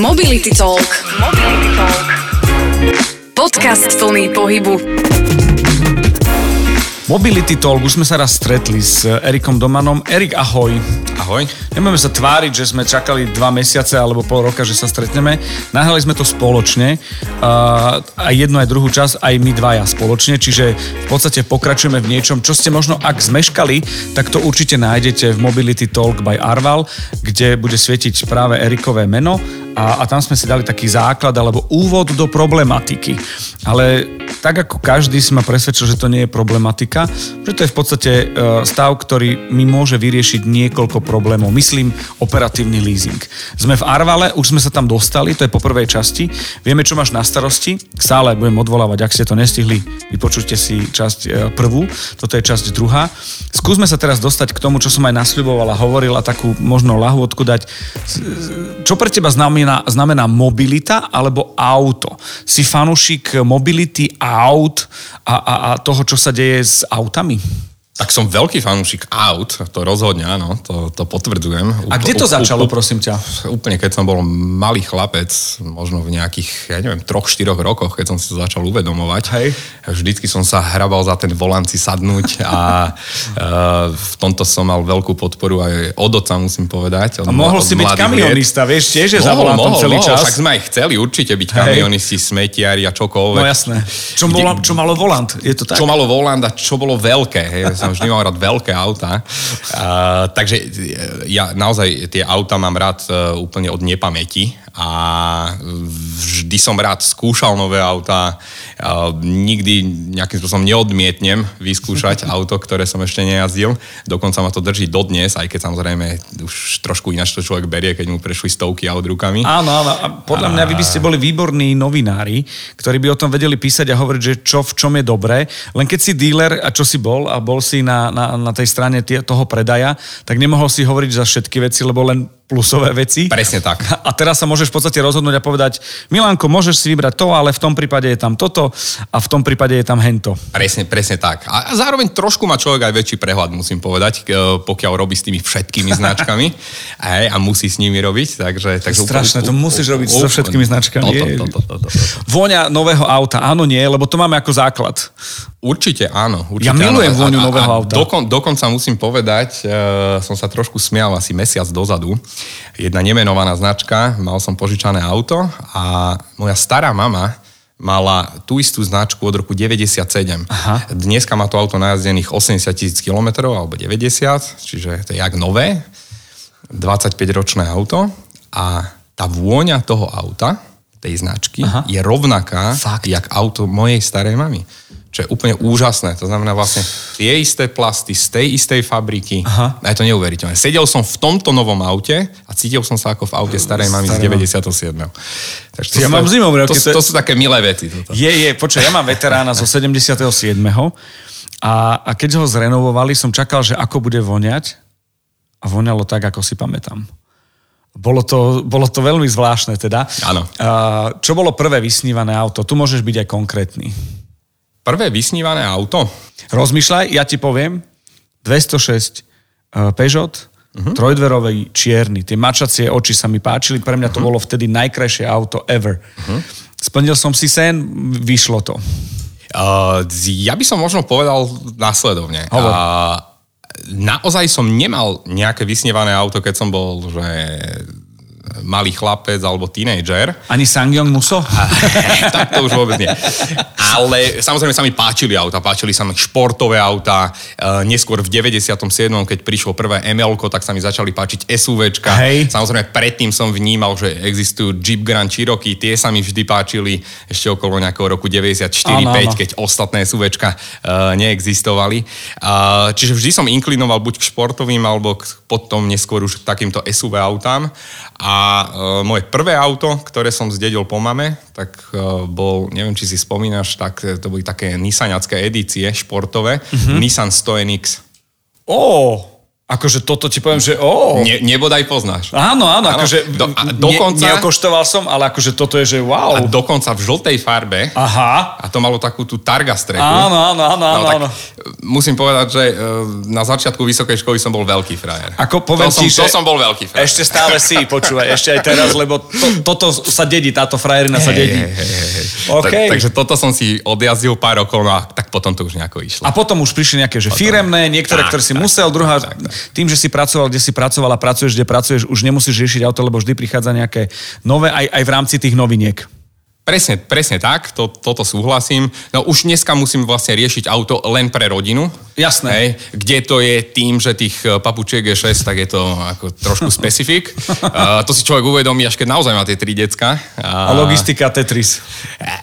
Mobility Talk. Mobility Talk. Podcast plný pohybu. Mobility Talk, už sme sa raz stretli s Erikom Domanom. Erik, ahoj. Ahoj. Nebudeme sa tváriť, že sme čakali dva mesiace alebo pol roka, že sa stretneme. Nahrali sme to spoločne, uh, aj jednu, aj druhú časť, aj my dvaja spoločne, čiže v podstate pokračujeme v niečom, čo ste možno, ak zmeškali, tak to určite nájdete v Mobility Talk by Arval, kde bude svietiť práve Erikové meno a, a tam sme si dali taký základ alebo úvod do problematiky. Ale tak ako každý si ma presvedčil, že to nie je problematika, že to je v podstate e, stav, ktorý mi môže vyriešiť niekoľko problémov. Myslím operatívny leasing. Sme v Arvale, už sme sa tam dostali, to je po prvej časti. Vieme, čo máš na starosti. K sále budem odvolávať, ak ste to nestihli, vypočujte si časť e, prvú, toto je časť druhá. Skúsme sa teraz dostať k tomu, čo som aj nasľuboval a hovoril a takú možno lahôdku dať. Čo pre teba znamená, znamená mobilita alebo auto? Si fanúšik mobility aut a, a, a toho, čo sa deje s autami? Tak som veľký fanúšik aut, to rozhodne áno, to, to potvrdzujem. A kde to začalo, prosím ťa? Úplne, keď som bol malý chlapec, možno v nejakých, ja neviem, troch, štyroch rokoch, keď som si to začal uvedomovať. Hej. Vždycky som sa hrabal za ten volant si sadnúť a uh, v tomto som mal veľkú podporu aj od oca, musím povedať. A mohol si byť kamionista, liet. vieš, tiež je za volantom mohol, celý mohol, čas. Však sme aj chceli určite byť kamionisti, smetiari a čokoľvek. No jasné. Čo, bolo, čo malo volant, je to tak? Čo malo volant a čo bolo veľké, hej, vždy mal rád veľké auta. Uh, takže ja naozaj tie auta mám rád uh, úplne od nepamäti a vždy som rád skúšal nové auta. Nikdy nejakým spôsobom neodmietnem vyskúšať auto, ktoré som ešte nejazdil. Dokonca ma to drží dodnes, aj keď samozrejme už trošku ináč to človek berie, keď mu prešli stovky aut rukami. Áno, áno. A podľa mňa vy by ste boli výborní novinári, ktorí by o tom vedeli písať a hovoriť, že čo v čom je dobré. Len keď si dealer a čo si bol a bol si na, na, na tej strane toho predaja, tak nemohol si hovoriť za všetky veci, lebo len plusové veci. Presne tak. A teraz sa môžeš v podstate rozhodnúť a povedať, Milánko, môžeš si vybrať to, ale v tom prípade je tam toto a v tom prípade je tam hento. Presne, presne tak. A zároveň trošku má človek aj väčší prehľad, musím povedať, pokiaľ robí s tými všetkými značkami aj, a musí s nimi robiť. Takže, takže Strašné, to musíš robiť so všetkými značkami. To, to, to, to, to. Vôňa nového auta, áno, nie, lebo to máme ako základ. Určite áno. Určite ja milujem áno. vôňu nového auta. Dokon, dokonca musím povedať, uh, som sa trošku smial asi mesiac dozadu. Jedna nemenovaná značka, mal som požičané auto a moja stará mama mala tú istú značku od roku 97. Aha. Dneska má to auto najazdených 80 tisíc kilometrov alebo 90, čiže to je jak nové. 25-ročné auto a tá vôňa toho auta, tej značky, Aha. je rovnaká, Fakt? jak auto mojej starej mamy. Čo je úplne úžasné. To znamená vlastne tie isté plasty z tej istej fabriky. Aha. A je to neuveriteľné. Sedel som v tomto novom aute a cítil som sa ako v aute starej mamy z Starej 97. Takže to Ja sú- mám zimomriavky, To, to to, sú také milé veci. Toto. Je, je, počkaj, ja mám veterána zo 77. A, a keď ho zrenovovali, som čakal, že ako bude voňať a voňalo tak, ako si pamätám. Bolo to, bolo to veľmi zvláštne teda. Áno. Čo bolo prvé vysnívané auto? Tu môžeš byť aj konkrétny. Prvé vysnívané auto? Rozmýšľaj, ja ti poviem. 206 uh, Peugeot, uh-huh. trojdverový čierny. Tie mačacie oči sa mi páčili. Pre mňa to uh-huh. bolo vtedy najkrajšie auto ever. Uh-huh. Splnil som si sen, vyšlo to. Uh, ja by som možno povedal následovne. Hovor. Uh, naozaj som nemal nejaké vysnívané auto, keď som bol že malý chlapec alebo tínejdžer. Ani Sangyong Muso? tak to už vôbec nie. Ale samozrejme sa mi páčili auta, páčili sa mi športové auta. E, neskôr v 97. keď prišlo prvé ml tak sa mi začali páčiť SUVčka. Hej. Samozrejme predtým som vnímal, že existujú Jeep Grand Cherokee, tie sa mi vždy páčili ešte okolo nejakého roku 94-5, Áno, áno. keď ostatné SUVčka uh, neexistovali. Uh, čiže vždy som inklinoval buď k športovým, alebo k, potom neskôr už k takýmto SUV autám. A uh, moje prvé auto, ktoré som zdedil po mame, tak uh, bol, neviem, či si spomínaš, tak to boli také Nissaniacké edície športové, Mhm. mm-hmm. Nissan 100 NX. Ó, Akože toto ti poviem, že ó. Ne, nebodaj poznáš. Áno, áno, akože do, a dokonca, ne, neokoštoval som, ale akože toto je, že wow. A dokonca v žltej farbe. Aha. A to malo takú tú targa strechu. Áno, áno, áno, no, áno. Musím povedať, že e, na začiatku vysokej školy som bol veľký frajer. Ako poviem to ti, som, že to som bol veľký frajer. Ešte stále si, počúvaj, ešte aj teraz, lebo to, toto sa dedí, táto frajerina sa dedí. Hey, hey, hey. Okay. Tak, takže toto som si odjazdil pár rokov, no a tak potom to už nejako išlo. A potom už prišli nejaké, že firemné, niektoré, tak, ktoré si tak, musel, druhá, tak, tak. Tým, že si pracoval, kde si pracoval a pracuješ, kde pracuješ, už nemusíš riešiť auto, lebo vždy prichádza nejaké nové, aj, aj v rámci tých noviniek. Presne, presne tak, to, toto súhlasím. No už dneska musím vlastne riešiť auto len pre rodinu. Jasné. Hej, kde to je tým, že tých e, papučiek je 6, tak je to ako trošku specifik. uh, to si človek uvedomí, až keď naozaj má tie tri decka. A, a logistika Tetris.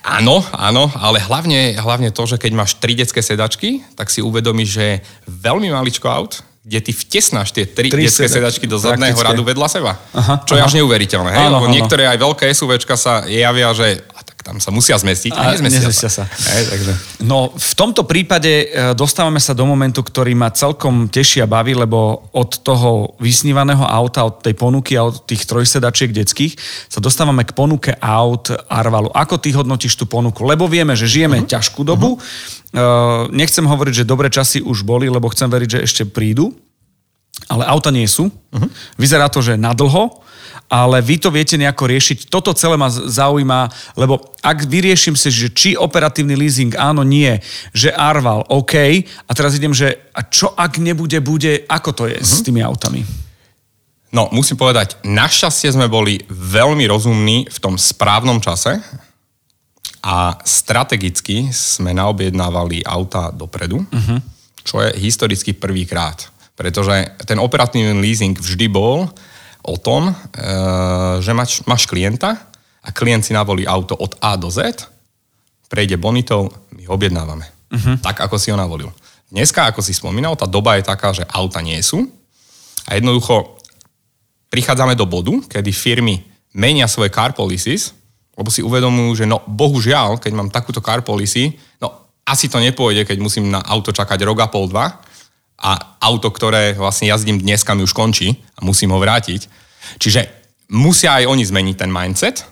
Áno, áno, ale hlavne, hlavne to, že keď máš tri detské sedačky, tak si uvedomíš, že veľmi maličko aut, kde ty vtesnáš tie tri, tri detské sedačky do zadného radu vedľa seba. Aha, čo je aha. až neuveriteľné. Hej? Áno, Lebo áno. niektoré aj veľké SUVčka sa javia, že tam sa musia zmestiť a, A nezmestia, nezmestia sa. sa. Hej, takže... No, v tomto prípade e, dostávame sa do momentu, ktorý ma celkom teší a baví, lebo od toho vysnívaného auta, od tej ponuky a od tých trojsedačiek detských sa dostávame k ponuke aut Arvalu. Ako ty hodnotíš tú ponuku? Lebo vieme, že žijeme uh-huh. ťažkú dobu. Uh-huh. Nechcem hovoriť, že dobré časy už boli, lebo chcem veriť, že ešte prídu. Ale auta nie sú. Uh-huh. Vyzerá to, že nadlho ale vy to viete nejako riešiť. Toto celé ma zaujíma, lebo ak vyrieším si, že či operatívny leasing, áno, nie, že Arval, OK, a teraz idem, že a čo ak nebude, bude, ako to je uh-huh. s tými autami? No, musím povedať, našťastie sme boli veľmi rozumní v tom správnom čase a strategicky sme naobjednávali auta dopredu, uh-huh. čo je historicky prvýkrát. Pretože ten operatívny leasing vždy bol o tom, e, že máš, máš klienta a klient si navolí auto od A do Z, prejde bonitou, my ho objednávame. Uh-huh. Tak, ako si ho navolil. Dneska, ako si spomínal, tá doba je taká, že auta nie sú a jednoducho prichádzame do bodu, kedy firmy menia svoje car policies, lebo si uvedomujú, že no bohužiaľ, keď mám takúto car policy, no asi to nepôjde, keď musím na auto čakať rok a pol, dva, a auto, ktoré vlastne jazdím dneska mi už končí a musím ho vrátiť. Čiže musia aj oni zmeniť ten mindset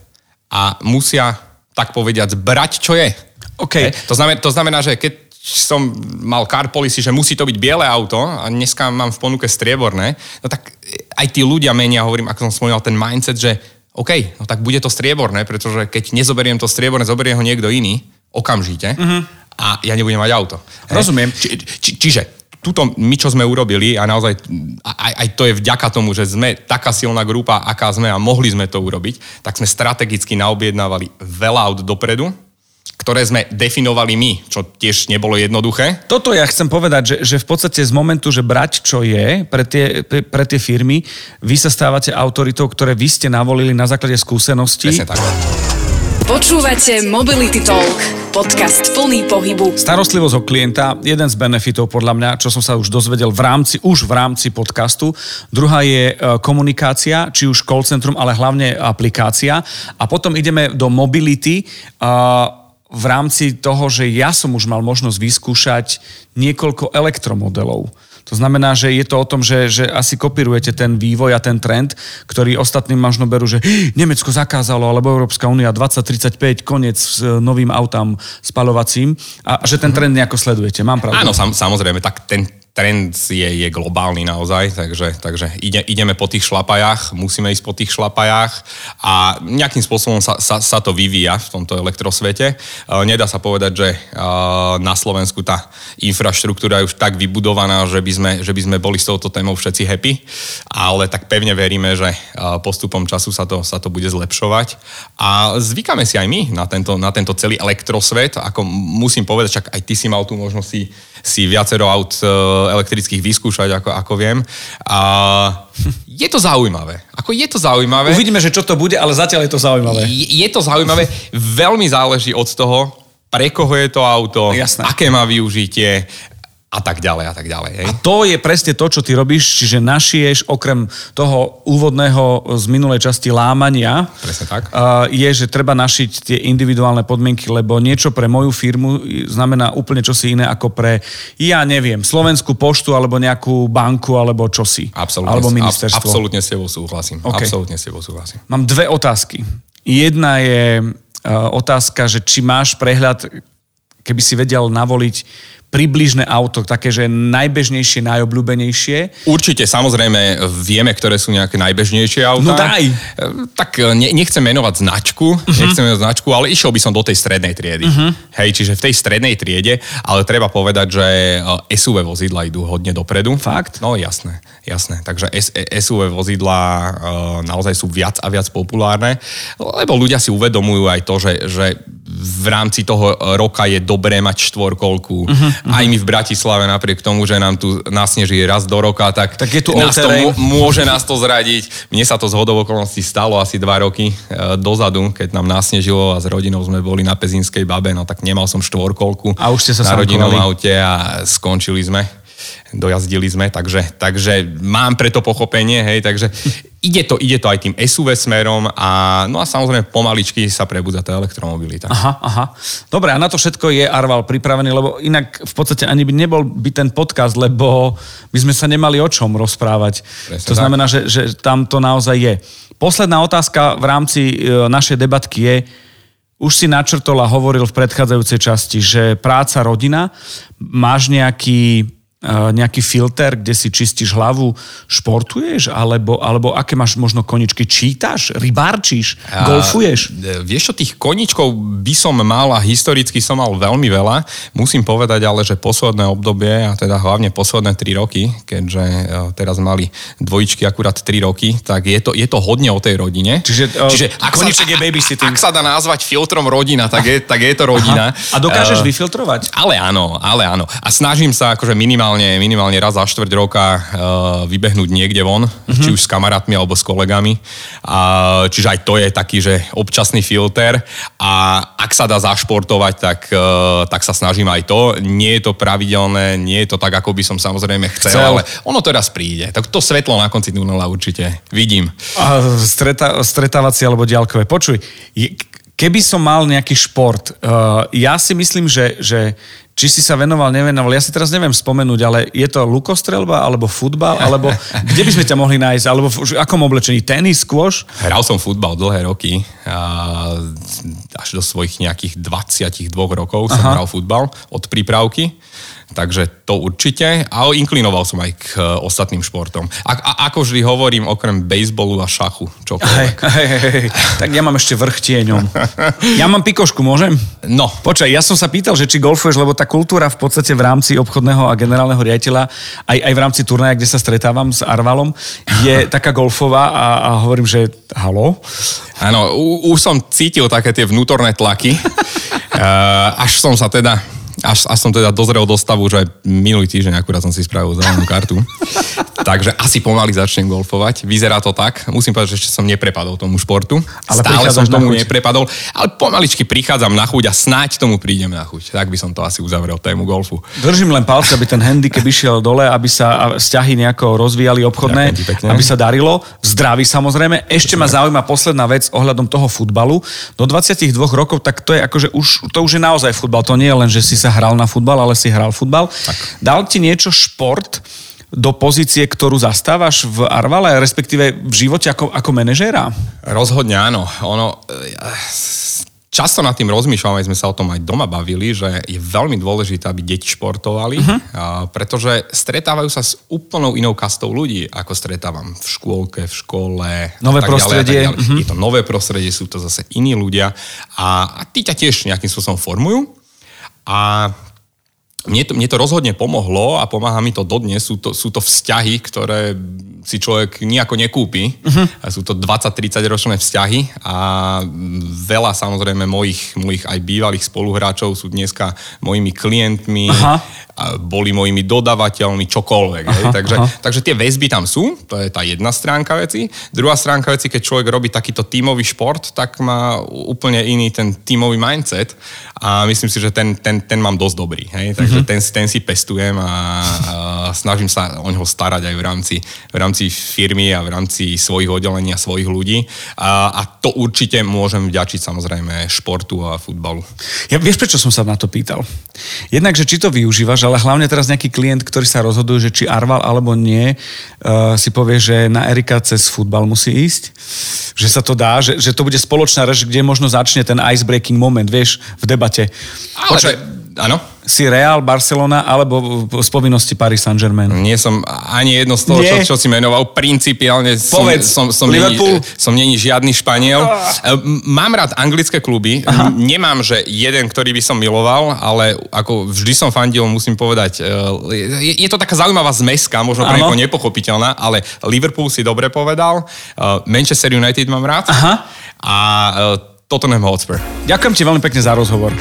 a musia, tak povediať, brať, čo je. Okay. To, znamená, to znamená, že keď som mal car policy, že musí to byť biele auto a dneska mám v ponuke strieborné, no tak aj tí ľudia menia, hovorím, ako som spomínal, ten mindset, že OK, no tak bude to strieborné, pretože keď nezoberiem to strieborné, zoberie ho niekto iný, okamžite uh-huh. a ja nebudem mať auto. Rozumiem. Či, či, čiže tuto my, čo sme urobili a naozaj aj, aj to je vďaka tomu, že sme taká silná grupa, aká sme a mohli sme to urobiť, tak sme strategicky naobjednávali veľa aut dopredu, ktoré sme definovali my, čo tiež nebolo jednoduché. Toto ja chcem povedať, že, že v podstate z momentu, že brať čo je pre tie, pre, pre tie firmy, vy sa stávate autoritou, ktoré vy ste navolili na základe skúseností. Presne tak. Počúvate Mobility Talk, podcast plný pohybu. Starostlivosť o klienta, jeden z benefitov podľa mňa, čo som sa už dozvedel v rámci, už v rámci podcastu. Druhá je e, komunikácia, či už call centrum, ale hlavne aplikácia. A potom ideme do mobility, v rámci toho, že ja som už mal možnosť vyskúšať niekoľko elektromodelov. To znamená, že je to o tom, že, že asi kopírujete ten vývoj a ten trend, ktorý ostatným možno berú, že Nemecko zakázalo, alebo Európska únia 2035, koniec s novým autám spalovacím a že ten trend nejako sledujete. Mám pravdu? Áno, sam, samozrejme, tak ten trend je, je globálny naozaj, takže, takže ide, ideme po tých šlapajách, musíme ísť po tých šlapajách a nejakým spôsobom sa, sa, sa to vyvíja v tomto elektrosvete. Uh, nedá sa povedať, že uh, na Slovensku tá infraštruktúra je už tak vybudovaná, že by sme, že by sme boli s touto témou všetci happy, ale tak pevne veríme, že uh, postupom času sa to, sa to bude zlepšovať a zvykáme si aj my na tento, na tento celý elektrosvet, ako musím povedať, čak aj ty si mal tu možnosť si, si viacero aut elektrických vyskúšať, ako, ako viem. A je to zaujímavé. Ako je to zaujímavé. Uvidíme, že čo to bude, ale zatiaľ je to zaujímavé. Je, je to zaujímavé. Veľmi záleží od toho, pre koho je to auto, Jasné. aké má využitie, a tak ďalej a tak ďalej. Hej. A to je presne to, čo ty robíš, čiže našieš okrem toho úvodného z minulej časti lámania, Presne tak. je, že treba našiť tie individuálne podmienky, lebo niečo pre moju firmu znamená úplne čosi iné ako pre, ja neviem, Slovenskú poštu alebo nejakú banku alebo čosi. Absolútne, alebo ministerstvo. absolútne s tebou súhlasím. OK. Absolútne s tebou súhlasím. Mám dve otázky. Jedna je uh, otázka, že či máš prehľad, keby si vedel navoliť približné auto, také, že najbežnejšie, najobľúbenejšie. Určite, samozrejme, vieme, ktoré sú nejaké najbežnejšie autá. No daj. E, Tak e, ne, nechcem menovať značku, uh-huh. nechcem menovať značku, ale išiel by som do tej strednej triedy. Uh-huh. Hej, čiže v tej strednej triede, ale treba povedať, že e, SUV vozidla idú hodne dopredu. Fakt? No jasné, jasné. Takže SUV vozidla naozaj sú viac a viac populárne, lebo ľudia si uvedomujú aj to, že, že v rámci toho roka je dobré mať štvorkolku. Uh-huh. Aj my v Bratislave, napriek tomu, že nám tu nasneží raz do roka, tak, Tak je tu nás to môže nás to zradiť. Mne sa to z hodov okolností stalo asi dva roky e, dozadu, keď nám nasnežilo a s rodinou sme boli na Pezinskej babe, no tak nemal som štvorkolku A už ste sa na rodinnom aute a skončili sme. Dojazdili sme, takže, takže mám preto pochopenie, hej, takže ide to, ide to aj tým SUV smerom a no a samozrejme pomaličky sa prebudza tá elektromobilita. Aha, aha. Dobre, a na to všetko je Arval pripravený, lebo inak v podstate ani by nebol by ten podcast, lebo by sme sa nemali o čom rozprávať. Presne to tak. znamená, že, že tam to naozaj je. Posledná otázka v rámci e, našej debatky je, už si načrtol a hovoril v predchádzajúcej časti, že práca, rodina, máš nejaký, nejaký filter, kde si čistíš hlavu, športuješ, alebo, alebo aké máš možno koničky, čítaš, rybárčiš, golfuješ? A, e, vieš čo, tých koničkov by som mal a historicky som mal veľmi veľa. Musím povedať ale, že posledné obdobie, a teda hlavne posledné 3 roky, keďže e, teraz mali dvojičky akurát 3 roky, tak je to, je to hodne o tej rodine. Čiže, e, koníček je babysitting. Ak sa dá nazvať filtrom rodina, tak je, tak je to rodina. A dokážeš Eh, vyfiltrovať? ale áno, ale áno. A snažím sa akože minimálne, minimálne raz za štvrť roka uh, vybehnúť niekde von, uh-huh. či už s kamarátmi alebo s kolegami. A, čiže aj to je taký, že občasný filter. A ak sa dá zašportovať, tak, uh, tak sa snažím aj to. Nie je to pravidelné, nie je to tak, ako by som samozrejme chcel, Chcel. ale ono teraz príde. Tak to svetlo na konci tunela určite vidím. A streta, stretávacie alebo diaľkové. Počuj, je, keby som mal nejaký šport, uh, ja si myslím, že, že či si sa venoval, nevenoval, ja si teraz neviem spomenúť, ale je to lukostrelba, alebo futbal, alebo kde by sme ťa mohli nájsť, alebo v akom oblečení, tenis, skôš? Hral som futbal dlhé roky, až do svojich nejakých 22 rokov som Aha. hral futbal od prípravky, takže to určite, ale inklinoval som aj k e, ostatným športom. A, a ako vždy hovorím, okrem bejsbolu a šachu, čokoľvek. hej, hej, hej. Tak ja mám ešte vrch tieňom. Ja mám pikošku, môžem? No, Počkaj, ja som sa pýtal, že či golfuješ, lebo tá kultúra v podstate v rámci obchodného a generálneho riaditeľa, aj, aj v rámci turnaja, kde sa stretávam s Arvalom, je taká golfová a, a hovorím, že halo? áno, už som cítil také tie vnútorné tlaky, uh, až som sa teda až, až som teda dozrel do stavu, že minulý týždeň akurát som si spravil zelenú kartu. Takže asi pomaly začnem golfovať. Vyzerá to tak. Musím povedať, že ešte som neprepadol tomu športu. Ale Stále som tomu neprepadol. Ale pomaličky prichádzam na chuť a snáď tomu prídem na chuť. Tak by som to asi uzavrel tému golfu. Držím len palce, aby ten handicap išiel dole, aby sa vzťahy nejako rozvíjali obchodné, aby sa darilo. V zdraví samozrejme. Ešte ma zaujíma posledná vec ohľadom toho futbalu. Do 22 rokov, tak to je akože už, to už je naozaj futbal. To nie je len, že si sa hral na futbal, ale si hral futbal. Dal ti niečo šport do pozície, ktorú zastávaš v Arvale, respektíve v živote ako, ako manažéra? Rozhodne áno. Ono, e, často nad tým rozmýšľam, aj sme sa o tom aj doma bavili, že je veľmi dôležité, aby deti športovali, uh-huh. pretože stretávajú sa s úplnou inou kastou ľudí, ako stretávam v škôlke, v škole. Nové tak ďalej a tak prostredie. ďalej. Mhm. Je to nové prostredie, sú to zase iní ľudia a, a tí ťa tiež nejakým spôsobom formujú. A mne to, mne to rozhodne pomohlo a pomáha mi to dodnes. Sú to, sú to vzťahy, ktoré si človek nejako nekúpi. Uh-huh. Sú to 20-30 ročné vzťahy a veľa samozrejme mojich, mojich aj bývalých spoluhráčov sú dneska mojimi klientmi. Aha. Boli mojimi dodávateľmi, čokoľvek. Aha, takže, aha. takže tie väzby tam sú, to je tá jedna stránka veci. Druhá stránka veci, keď človek robí takýto tímový šport, tak má úplne iný ten tímový mindset a myslím si, že ten, ten, ten mám dosť dobrý. Hej? Takže mm-hmm. ten, ten si pestujem a, a snažím sa o neho starať aj v rámci, v rámci firmy a v rámci svojich oddelení a svojich ľudí. A, a to určite môžem vďačiť samozrejme športu a futbalu. Ja, vieš, prečo som sa na to pýtal? Jednak, že či to využívaš, ale hlavne teraz nejaký klient, ktorý sa rozhoduje, že či Arval alebo nie, uh, si povie, že na Erika cez futbal musí ísť, že sa to dá, že, že to bude spoločná reč, kde možno začne ten icebreaking moment, vieš, v debate. Ale Počkaj, áno si Real, Barcelona alebo z povinnosti Paris Saint-Germain? Nie som ani jedno z toho, čo, čo si menoval. Principiálne som, Povedz, som, som, Liverpool? Není, som není žiadny Španiel. Ah. Mám rád anglické kluby. Aha. Nemám, že jeden, ktorý by som miloval, ale ako vždy som fandil, musím povedať, e, je, je to taká zaujímavá zmeska, možno pre niekoho nepochopiteľná, ale Liverpool si dobre povedal. E, Manchester United mám rád. Aha. A Tottenham Hotspur. Ďakujem ti veľmi pekne za rozhovor.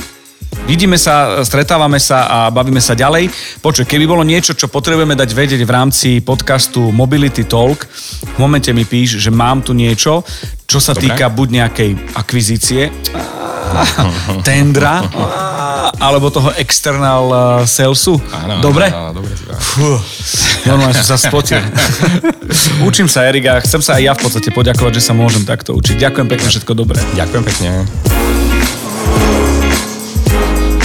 Vidíme sa, stretávame sa a bavíme sa ďalej. Počuj, keby bolo niečo, čo potrebujeme dať vedieť v rámci podcastu Mobility Talk, v momente mi píš, že mám tu niečo, čo sa Dobre. týka buď nejakej akvizície, tendra, alebo toho external uh, salesu. Áno, dobre? Áno, dobre. normálne som sa spotil. Učím sa, Erika, chcem sa aj ja v podstate poďakovať, že sa môžem takto učiť. Ďakujem pekne, všetko dobré. Ďakujem pekne.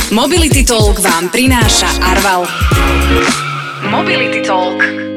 Mobility Talk vám prináša Arval. Mobility Talk.